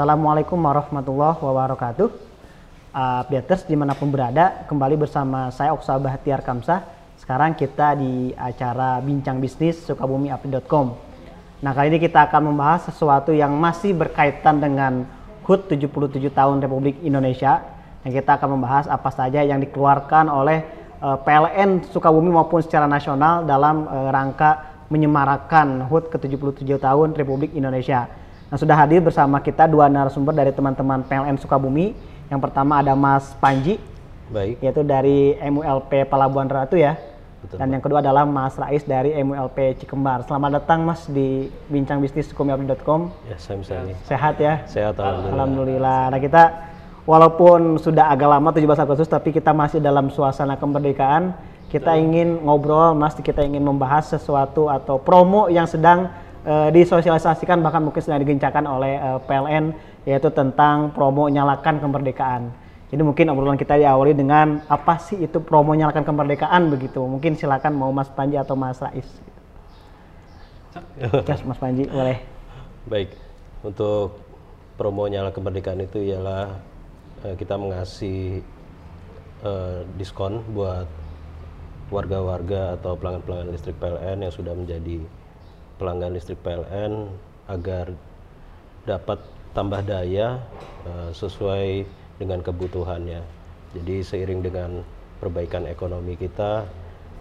Assalamualaikum warahmatullahi wabarakatuh. Uh, updaters di mana pun berada, kembali bersama saya Oksa Bahtiar Kamsah. Sekarang kita di acara Bincang Bisnis Sukabumiupdate.com. Nah kali ini kita akan membahas sesuatu yang masih berkaitan dengan HUT 77 tahun Republik Indonesia. Dan kita akan membahas apa saja yang dikeluarkan oleh uh, PLN Sukabumi maupun secara nasional dalam uh, rangka menyemarakan HUT ke-77 tahun Republik Indonesia. Nah, sudah hadir bersama kita dua narasumber dari teman-teman PLN Sukabumi. Yang pertama ada Mas Panji. Baik. Yaitu dari MULP Pelabuhan Ratu ya. Betul, Dan yang kedua adalah Mas Rais dari MULP Cikembar. Selamat datang Mas di Bincang Bisnis Sukumiapi.com. Ya, saya misalnya. Sehat ya? Sehat alhamdulillah. Alhamdulillah. Nah, kita walaupun sudah agak lama 17 Agustus tapi kita masih dalam suasana kemerdekaan. Kita ingin ngobrol, Mas, kita ingin membahas sesuatu atau promo yang sedang uh, disosialisasikan bahkan mungkin sedang digencakan oleh uh, PLN yaitu tentang promo nyalakan kemerdekaan. Jadi mungkin obrolan kita diawali dengan apa sih itu promo nyalakan kemerdekaan begitu. Mungkin silakan mau Mas Panji atau Mas Rais. Yes, Mas Panji boleh. Baik. Untuk promo nyala kemerdekaan itu ialah uh, kita mengasih uh, diskon buat warga-warga atau pelanggan-pelanggan listrik PLN yang sudah menjadi pelanggan listrik PLN agar dapat tambah daya uh, sesuai dengan kebutuhannya. Jadi seiring dengan perbaikan ekonomi kita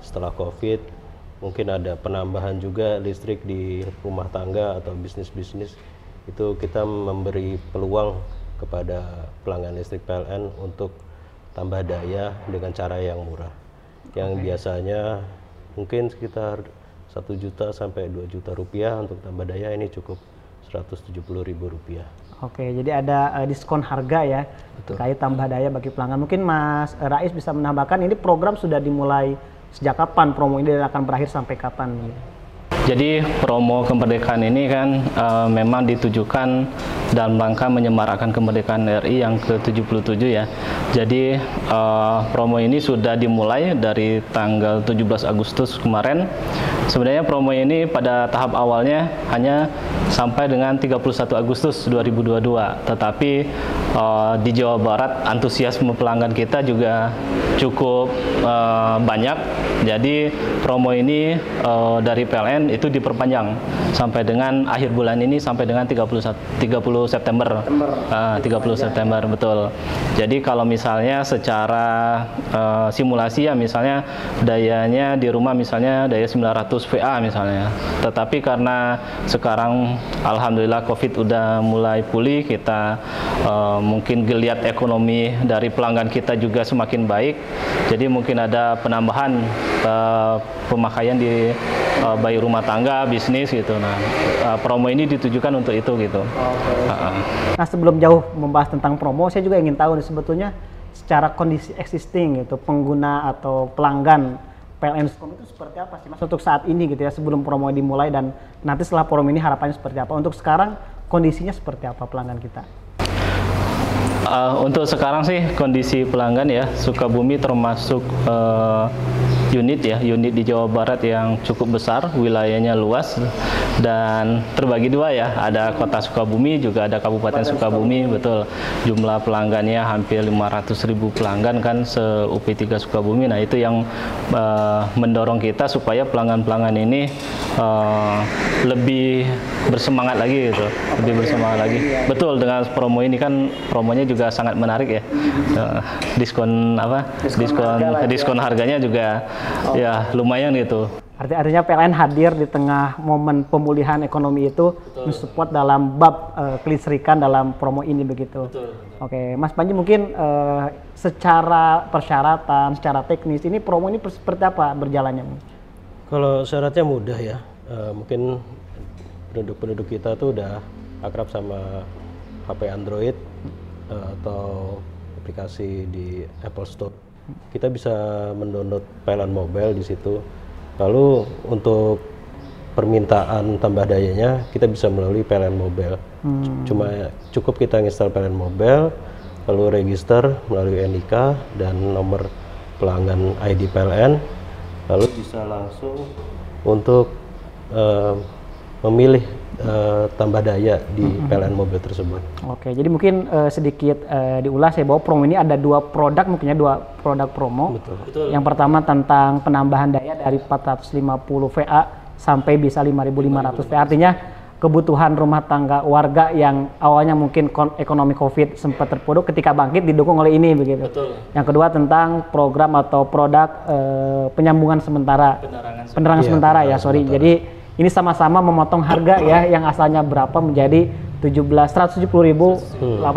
setelah COVID, mungkin ada penambahan juga listrik di rumah tangga atau bisnis-bisnis itu kita memberi peluang kepada pelanggan listrik PLN untuk tambah daya dengan cara yang murah yang okay. biasanya mungkin sekitar satu juta sampai 2 juta rupiah untuk tambah daya ini cukup 170 ribu rupiah. Oke, jadi ada uh, diskon harga ya Betul. terkait tambah daya bagi pelanggan. Mungkin Mas Rais bisa menambahkan ini program sudah dimulai sejak kapan promo ini dan akan berakhir sampai kapan? Jadi promo kemerdekaan ini kan uh, memang ditujukan dalam rangka menyemarakan kemerdekaan RI yang ke-77 ya. Jadi uh, promo ini sudah dimulai dari tanggal 17 Agustus kemarin. Sebenarnya promo ini pada tahap awalnya hanya sampai dengan 31 Agustus 2022. Tetapi uh, di Jawa Barat antusiasme pelanggan kita juga cukup uh, banyak. Jadi promo ini uh, dari PLN itu diperpanjang sampai dengan akhir bulan ini sampai dengan 30 30 September. September. Uh, 30 September betul. Jadi kalau misalnya secara uh, simulasi ya misalnya dayanya di rumah misalnya daya 900 VA misalnya. Tetapi karena sekarang alhamdulillah Covid udah mulai pulih, kita uh, mungkin geliat ekonomi dari pelanggan kita juga semakin baik. Jadi mungkin ada penambahan uh, pemakaian di uh, bayi rumah tangga, bisnis gitu. Nah, uh, promo ini ditujukan untuk itu gitu. Okay. Uh -uh. Nah, sebelum jauh membahas tentang promo, saya juga ingin tahu sebetulnya secara kondisi existing gitu, pengguna atau pelanggan PLN Skom itu seperti apa sih Mas untuk saat ini gitu ya sebelum promo dimulai dan nanti setelah promo ini harapannya seperti apa? Untuk sekarang kondisinya seperti apa pelanggan kita? Uh, untuk sekarang sih kondisi pelanggan ya Sukabumi termasuk uh, unit ya, unit di Jawa Barat yang cukup besar, wilayahnya luas dan terbagi dua ya, ada kota Sukabumi juga ada Kabupaten Sukabumi, betul. Jumlah pelanggannya hampir 500 ribu pelanggan kan se UP3 Sukabumi. Nah itu yang uh, mendorong kita supaya pelanggan-pelanggan ini uh, lebih bersemangat lagi gitu, lebih bersemangat lagi. Betul dengan promo ini kan promonya juga sangat menarik ya, uh, diskon apa? Diskon diskon, diskon harganya juga oh. ya lumayan gitu. Arti artinya PLN hadir di tengah momen pemulihan ekonomi itu mensupport dalam bab uh, kelistrikan dalam promo ini begitu. Betul, betul. Oke, Mas Panji mungkin uh, secara persyaratan, secara teknis ini promo ini seperti apa berjalannya? Kalau syaratnya mudah ya, uh, mungkin penduduk-penduduk kita tuh udah akrab sama HP Android uh, atau aplikasi di Apple Store kita bisa mendownload PLN Mobile di situ. Lalu untuk permintaan tambah dayanya kita bisa melalui PLN Mobile. Hmm. Cuma cukup kita install PLN Mobile, lalu register melalui NIK dan nomor pelanggan ID PLN, lalu bisa langsung untuk uh, memilih eh, tambah daya di PLN mobil tersebut. Oke, jadi mungkin eh, sedikit eh, diulas ya bahwa promo ini ada dua produk mungkinnya dua produk promo. Betul. Yang pertama tentang penambahan daya dari 450 VA sampai bisa 5.500 VA. Artinya kebutuhan rumah tangga warga yang awalnya mungkin kon- ekonomi COVID sempat terpuruk ketika bangkit didukung oleh ini begitu. Yang kedua tentang program atau produk eh, penyambungan sementara. Penerangan, Iya, sementara ya, penerangan sorry. sementara. Jadi ini sama-sama memotong harga ya yang asalnya berapa menjadi 17 170.845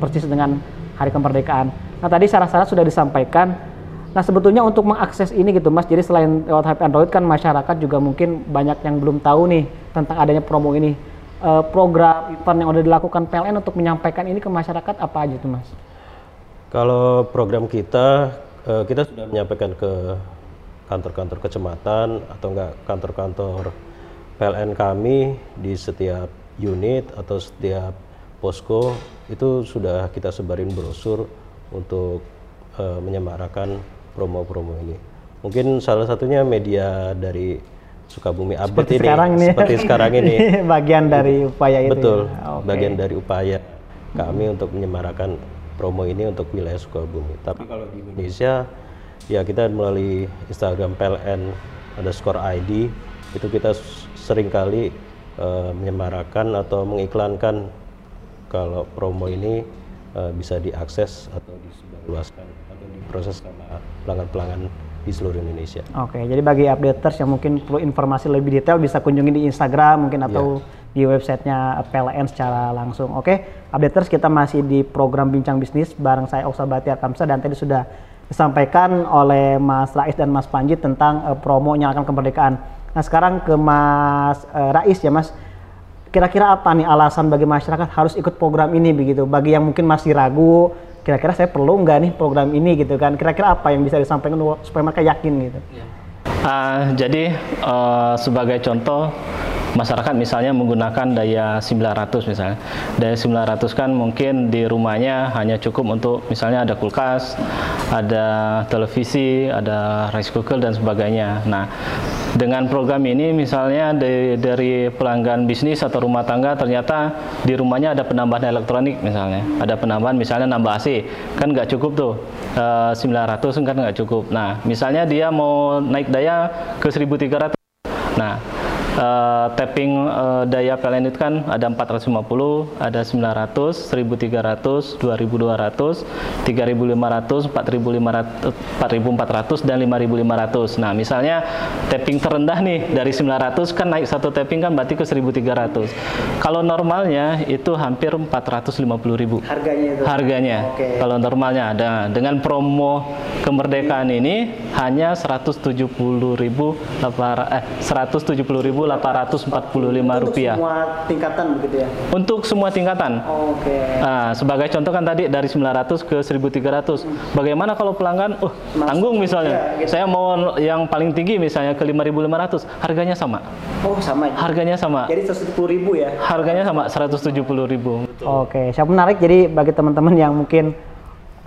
persis dengan hari kemerdekaan. Nah, tadi syarat-syarat sudah disampaikan. Nah, sebetulnya untuk mengakses ini gitu Mas, jadi selain lewat HP Android kan masyarakat juga mungkin banyak yang belum tahu nih tentang adanya promo ini. Eh, program event yang udah dilakukan PLN untuk menyampaikan ini ke masyarakat apa aja tuh Mas? Kalau program kita, eh, kita sudah menyampaikan ke kantor-kantor kecamatan atau enggak kantor-kantor PLN kami di setiap unit atau setiap posko itu sudah kita sebarin brosur untuk eh, menyemarakan promo-promo ini. Mungkin salah satunya media dari Sukabumi Update ini, sekarang ini ya. seperti sekarang ini. Bagian dari upaya itu. Betul, ya. Oke. bagian dari upaya kami untuk menyemarakan promo ini untuk wilayah Sukabumi. Tapi kalau di Indonesia, ya kita melalui Instagram PLN underscore ID itu kita sering kali eh, menyemarakan atau mengiklankan kalau promo ini eh, bisa diakses atau disebarluaskan atau diproses sama pelanggan-pelanggan di seluruh Indonesia. Oke, jadi bagi updaters yang mungkin perlu informasi lebih detail bisa kunjungi di Instagram mungkin atau di websitenya PLN secara langsung. Oke, updaters kita masih di program Bincang Bisnis bareng saya Oksa Batiar Kamsa dan tadi sudah disampaikan oleh Mas Rais dan Mas Panji tentang eh, promo nyalakan kemerdekaan. Nah sekarang ke Mas eh, Rais ya Mas, kira-kira apa nih alasan bagi masyarakat harus ikut program ini begitu? Bagi yang mungkin masih ragu, kira-kira saya perlu nggak nih program ini gitu kan? Kira-kira apa yang bisa disampaikan supaya mereka yakin gitu? Ah, jadi eh, sebagai contoh masyarakat misalnya menggunakan daya 900 misalnya. Daya 900 kan mungkin di rumahnya hanya cukup untuk misalnya ada kulkas, ada televisi, ada rice cooker dan sebagainya. Nah, dengan program ini misalnya dari, dari pelanggan bisnis atau rumah tangga ternyata di rumahnya ada penambahan elektronik misalnya. Ada penambahan misalnya nambah AC. Kan nggak cukup tuh. Eh, 900 kan nggak cukup. Nah, misalnya dia mau naik daya ke 1300. Nah, eh, tapping eh, daya PLN itu kan ada 450, ada 900, 1300, 2200, 3500, 4500, 4400 dan 5500. Nah, misalnya tapping terendah nih dari 900 kan naik satu tapping kan berarti ke 1300. Kalau normalnya itu hampir 450.000 Harganya itu. harganya. Oke. Kalau normalnya ada dengan promo kemerdekaan ini hanya 170.000 eh 170.845 rupiah Semua tingkatan begitu ya. untuk semua tingkatan. Oke. Nah, sebagai contoh kan tadi dari 900 ke 1300. Bagaimana kalau pelanggan, oh tanggung misalnya, Iya, gitu. saya mau yang paling tinggi misalnya ke 5.500, harganya sama. Oh sama. ya? Harganya sama. Jadi 110 ribu ya. Harganya sama 170.000. Oke, siap menarik. Jadi bagi teman-teman yang mungkin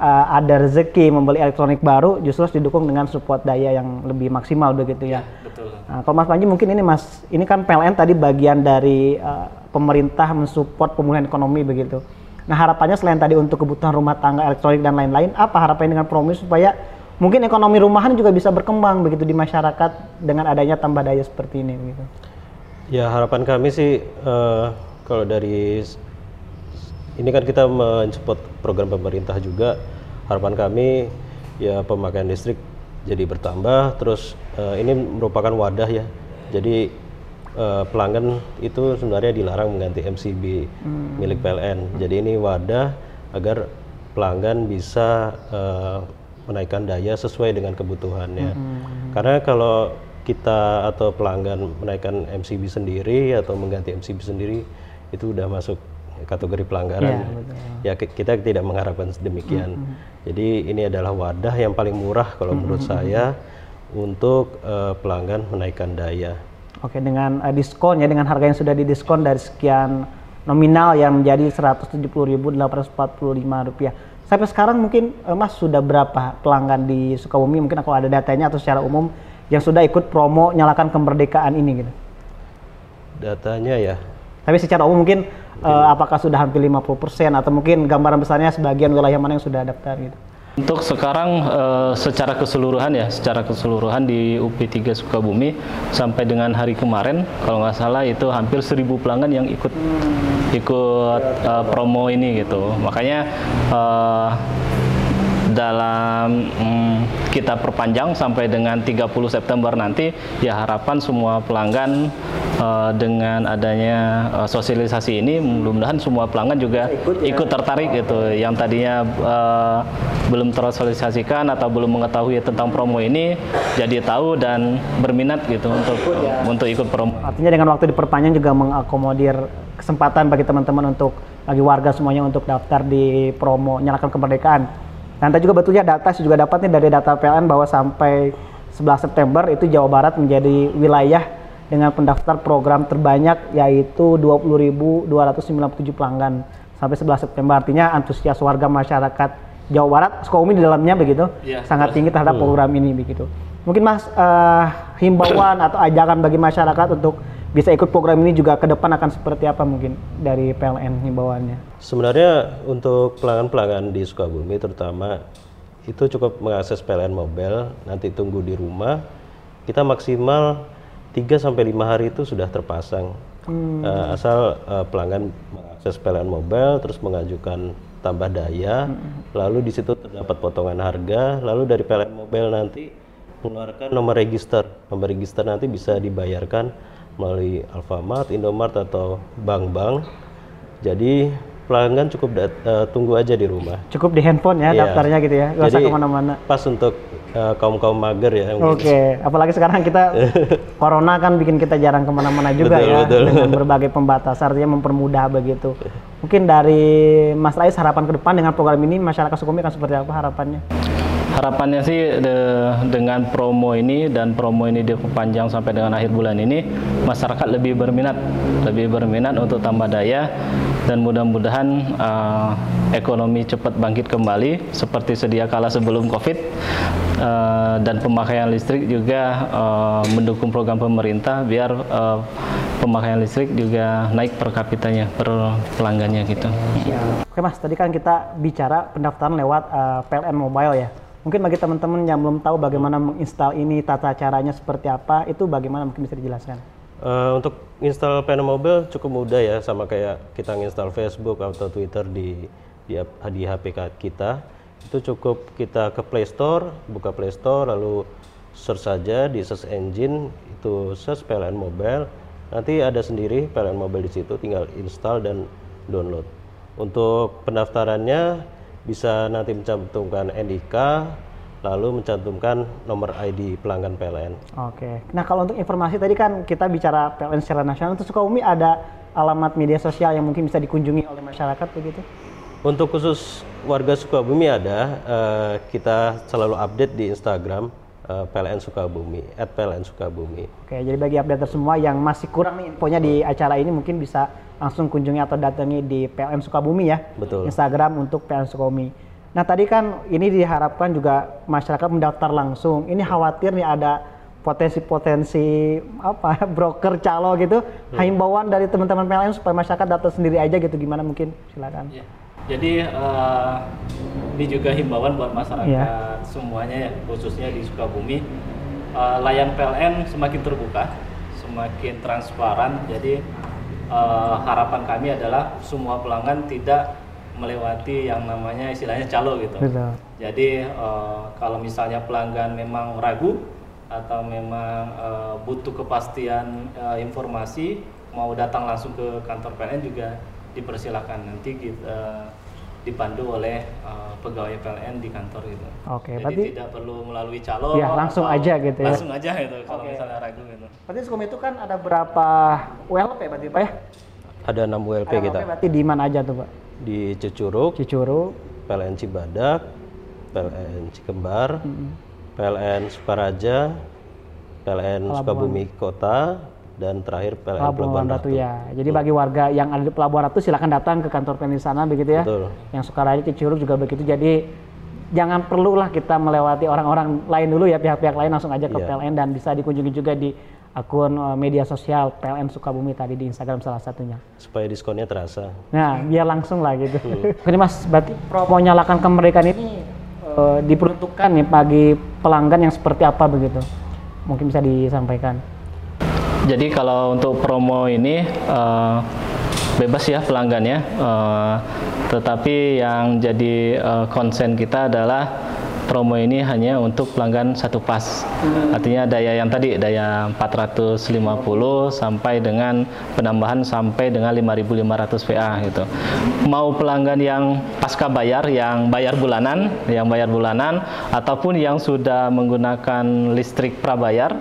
uh, ada rezeki membeli elektronik baru, justru harus didukung dengan support daya yang lebih maksimal begitu ya. Betul. Nah, kalau Mas Panji mungkin ini Mas, ini kan PLN tadi bagian dari uh, pemerintah mensupport pemulihan ekonomi begitu. Nah harapannya selain tadi untuk kebutuhan rumah tangga elektronik dan lain-lain, apa harapannya dengan promo supaya mungkin ekonomi rumahan juga bisa berkembang begitu di masyarakat dengan adanya tambah daya seperti ini begitu. Ya harapan kami sih eh, kalau dari ini kan kita mensupport program pemerintah juga harapan kami ya pemakaian listrik jadi bertambah. Terus eh, ini merupakan wadah ya. Jadi eh, pelanggan itu sebenarnya dilarang mengganti MCB milik PLN jadi ini wadah agar pelanggan bisa eh, menaikkan daya sesuai dengan kebutuhannya. Karena kalau kita atau pelanggan menaikkan MCB sendiri atau mengganti MCB sendiri itu udah masuk kategori pelanggaran. ya ki- kita tidak mengharapkan demikian. Jadi ini adalah wadah yang paling murah kalau menurut saya untuk eh, pelanggan menaikkan daya. Oke, dengan eh, diskon ya, dengan harga yang sudah didiskon dari sekian nominal yang menjadi 170.845 rupiah. Sampai sekarang mungkin eh, Mas sudah berapa pelanggan di Sukabumi? Mungkin kalau ada datanya atau secara umum yang sudah ikut promo nyalakan kemerdekaan ini gitu. datanya ya. Tapi secara umum mungkin uh, apakah sudah hampir 50% atau mungkin gambaran besarnya sebagian wilayah mana yang sudah daftar gitu? Untuk sekarang uh, secara keseluruhan ya, secara keseluruhan di UP3 Sukabumi sampai dengan hari kemarin kalau nggak salah itu hampir 1000 pelanggan yang ikut ikut uh, promo ini gitu. Makanya uh, dalam hmm, kita perpanjang sampai dengan 30 September nanti ya harapan semua pelanggan uh, dengan adanya uh, sosialisasi ini mudah-mudahan semua pelanggan juga ikut, ya. ikut tertarik gitu yang tadinya uh, belum tersosialisasikan atau belum mengetahui tentang promo ini jadi tahu dan berminat gitu untuk ikut, ya. untuk ikut promo. Artinya dengan waktu diperpanjang juga mengakomodir kesempatan bagi teman-teman untuk bagi warga semuanya untuk daftar di promo nyalakan kemerdekaan Nanti juga betulnya data saya juga dapat nih dari data PLN bahwa sampai 11 September itu Jawa Barat menjadi wilayah dengan pendaftar program terbanyak yaitu 20.297 pelanggan sampai 11 September. Artinya antusias warga masyarakat Jawa Barat Sukabumi di dalamnya begitu ya, sangat tinggi terhadap program ini begitu. Mungkin Mas uh, himbauan atau ajakan bagi masyarakat untuk bisa ikut program ini juga ke depan akan seperti apa mungkin dari PLN himbauannya? Sebenarnya untuk pelanggan-pelanggan di Sukabumi terutama itu cukup mengakses PLN Mobile, nanti tunggu di rumah. Kita maksimal 3 sampai 5 hari itu sudah terpasang. Hmm. Uh, asal uh, pelanggan mengakses PLN Mobile terus mengajukan tambah daya, hmm. lalu di situ terdapat potongan harga, lalu dari PLN Mobile nanti mengeluarkan nomor register. Nomor register nanti bisa dibayarkan melalui Alfamart, Indomart atau bank-bank. Jadi pelanggan cukup dat- uh, tunggu aja di rumah. Cukup di handphone ya yeah. daftarnya gitu ya, nggak usah ke mana-mana. Pas untuk uh, kaum kaum mager ya. Oke, okay. apalagi sekarang kita corona kan bikin kita jarang ke mana-mana juga betul, ya betul. dengan berbagai pembatasan, artinya mempermudah begitu. Mungkin dari Mas Rais harapan ke depan dengan program ini masyarakat Sukabumi akan seperti apa harapannya? Harapannya sih de, dengan promo ini dan promo ini diperpanjang sampai dengan akhir bulan ini masyarakat lebih berminat lebih berminat untuk tambah daya dan mudah-mudahan uh, ekonomi cepat bangkit kembali seperti sedia kala sebelum covid uh, dan pemakaian listrik juga uh, mendukung program pemerintah biar uh, pemakaian listrik juga naik per kapitanya per pelanggannya gitu. Oke mas, tadi kan kita bicara pendaftaran lewat uh, PLN Mobile ya. Mungkin bagi teman-teman yang belum tahu bagaimana menginstal ini, tata caranya seperti apa, itu bagaimana mungkin bisa dijelaskan? Uh, untuk install panel mobile cukup mudah ya, sama kayak kita install Facebook atau Twitter di di, di HP kita. Itu cukup kita ke Play Store, buka Play Store, lalu search saja di search engine itu search PLN Mobile. Nanti ada sendiri PLN Mobile di situ, tinggal install dan download. Untuk pendaftarannya bisa nanti mencantumkan NIK lalu mencantumkan nomor ID pelanggan PLN. Oke. Nah, kalau untuk informasi tadi kan kita bicara PLN secara nasional untuk Sukabumi ada alamat media sosial yang mungkin bisa dikunjungi oleh masyarakat begitu? Untuk khusus warga Sukabumi ada, uh, kita selalu update di Instagram uh, eh, PLN Sukabumi, at PLN Sukabumi. Oke, jadi bagi update semua yang masih kurang nih infonya di acara ini mungkin bisa langsung kunjungi atau datangi di PLN Sukabumi ya. Betul. Instagram untuk PLN Sukabumi. Nah tadi kan ini diharapkan juga masyarakat mendaftar langsung. Ini khawatir nih ada potensi-potensi apa broker calo gitu. Hmm. Himbauan dari teman-teman PLN supaya masyarakat daftar sendiri aja gitu gimana mungkin silakan. Ya. Jadi uh, ini juga himbauan buat masyarakat ya. semuanya ya khususnya di Sukabumi. Uh, layan PLN semakin terbuka, semakin transparan. Jadi uh, harapan kami adalah semua pelanggan tidak melewati yang namanya istilahnya calo gitu. Betul. Jadi uh, kalau misalnya pelanggan memang ragu atau memang uh, butuh kepastian uh, informasi mau datang langsung ke kantor PLN juga dipersilakan nanti kita dipandu oleh uh, pegawai PLN di kantor gitu. Oke, Jadi berarti tidak perlu melalui calo. Ya, langsung aja gitu ya. Langsung aja gitu kalau okay. misalnya ragu gitu. Berarti Skum itu kan ada berapa WLP berarti Pak ya? Ada 6 WLP ada kita. berarti di mana aja tuh Pak? Di Cicurug, Cicurug, PLN Cibadak, PLN Cikembar, -hmm. PLN Sukaraja, PLN. Sukabumi Kota, dan terakhir PLN Pelabuhan, Pelabuhan Ratu. Ratu ya. Jadi Betul. bagi warga yang ada di Pelabuhan Ratu silakan datang ke kantor PLN sana begitu ya. Betul. Yang Sukaraja Cicurug juga begitu. Jadi jangan perlulah kita melewati orang-orang lain dulu ya pihak-pihak lain langsung aja ke yeah. PLN dan bisa dikunjungi juga di akun uh, media sosial PLN Sukabumi tadi di Instagram salah satunya. Supaya diskonnya terasa. Nah, biar langsung lah gitu. Ini Mas, berarti promo nyalakan kemerdekaan ini uh, diperuntukkan nih bagi pelanggan yang seperti apa begitu? Mungkin bisa disampaikan. Jadi kalau untuk promo ini uh, bebas ya pelanggannya, uh, tetapi yang jadi uh, konsen kita adalah promo ini hanya untuk pelanggan satu pas. Hmm. Artinya daya yang tadi daya 450 sampai dengan penambahan sampai dengan 5500 VA gitu. Mau pelanggan yang pasca bayar yang bayar bulanan, yang bayar bulanan ataupun yang sudah menggunakan listrik prabayar.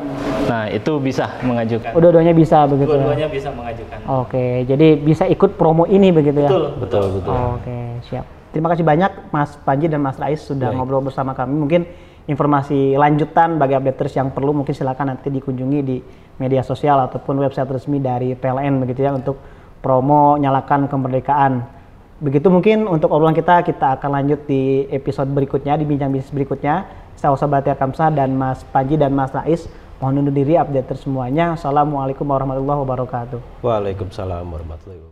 Nah, itu bisa mengajukan. Dua-duanya bisa begitu. Ya? Dua-duanya bisa mengajukan. Oke, jadi bisa ikut promo ini begitu ya. Betul, betul, betul. Oke, siap. Terima kasih banyak Mas Panji dan Mas Rais sudah Baik. ngobrol bersama kami. Mungkin informasi lanjutan bagi updaters yang perlu mungkin silakan nanti dikunjungi di media sosial ataupun website resmi dari PLN begitu ya untuk promo nyalakan kemerdekaan. Begitu mungkin untuk obrolan kita kita akan lanjut di episode berikutnya di bincang bisnis berikutnya. Saya Osa Batia Kamsa dan Mas Panji dan Mas Rais mohon undur diri updater semuanya. Assalamualaikum warahmatullahi wabarakatuh. Waalaikumsalam warahmatullahi wabarakatuh.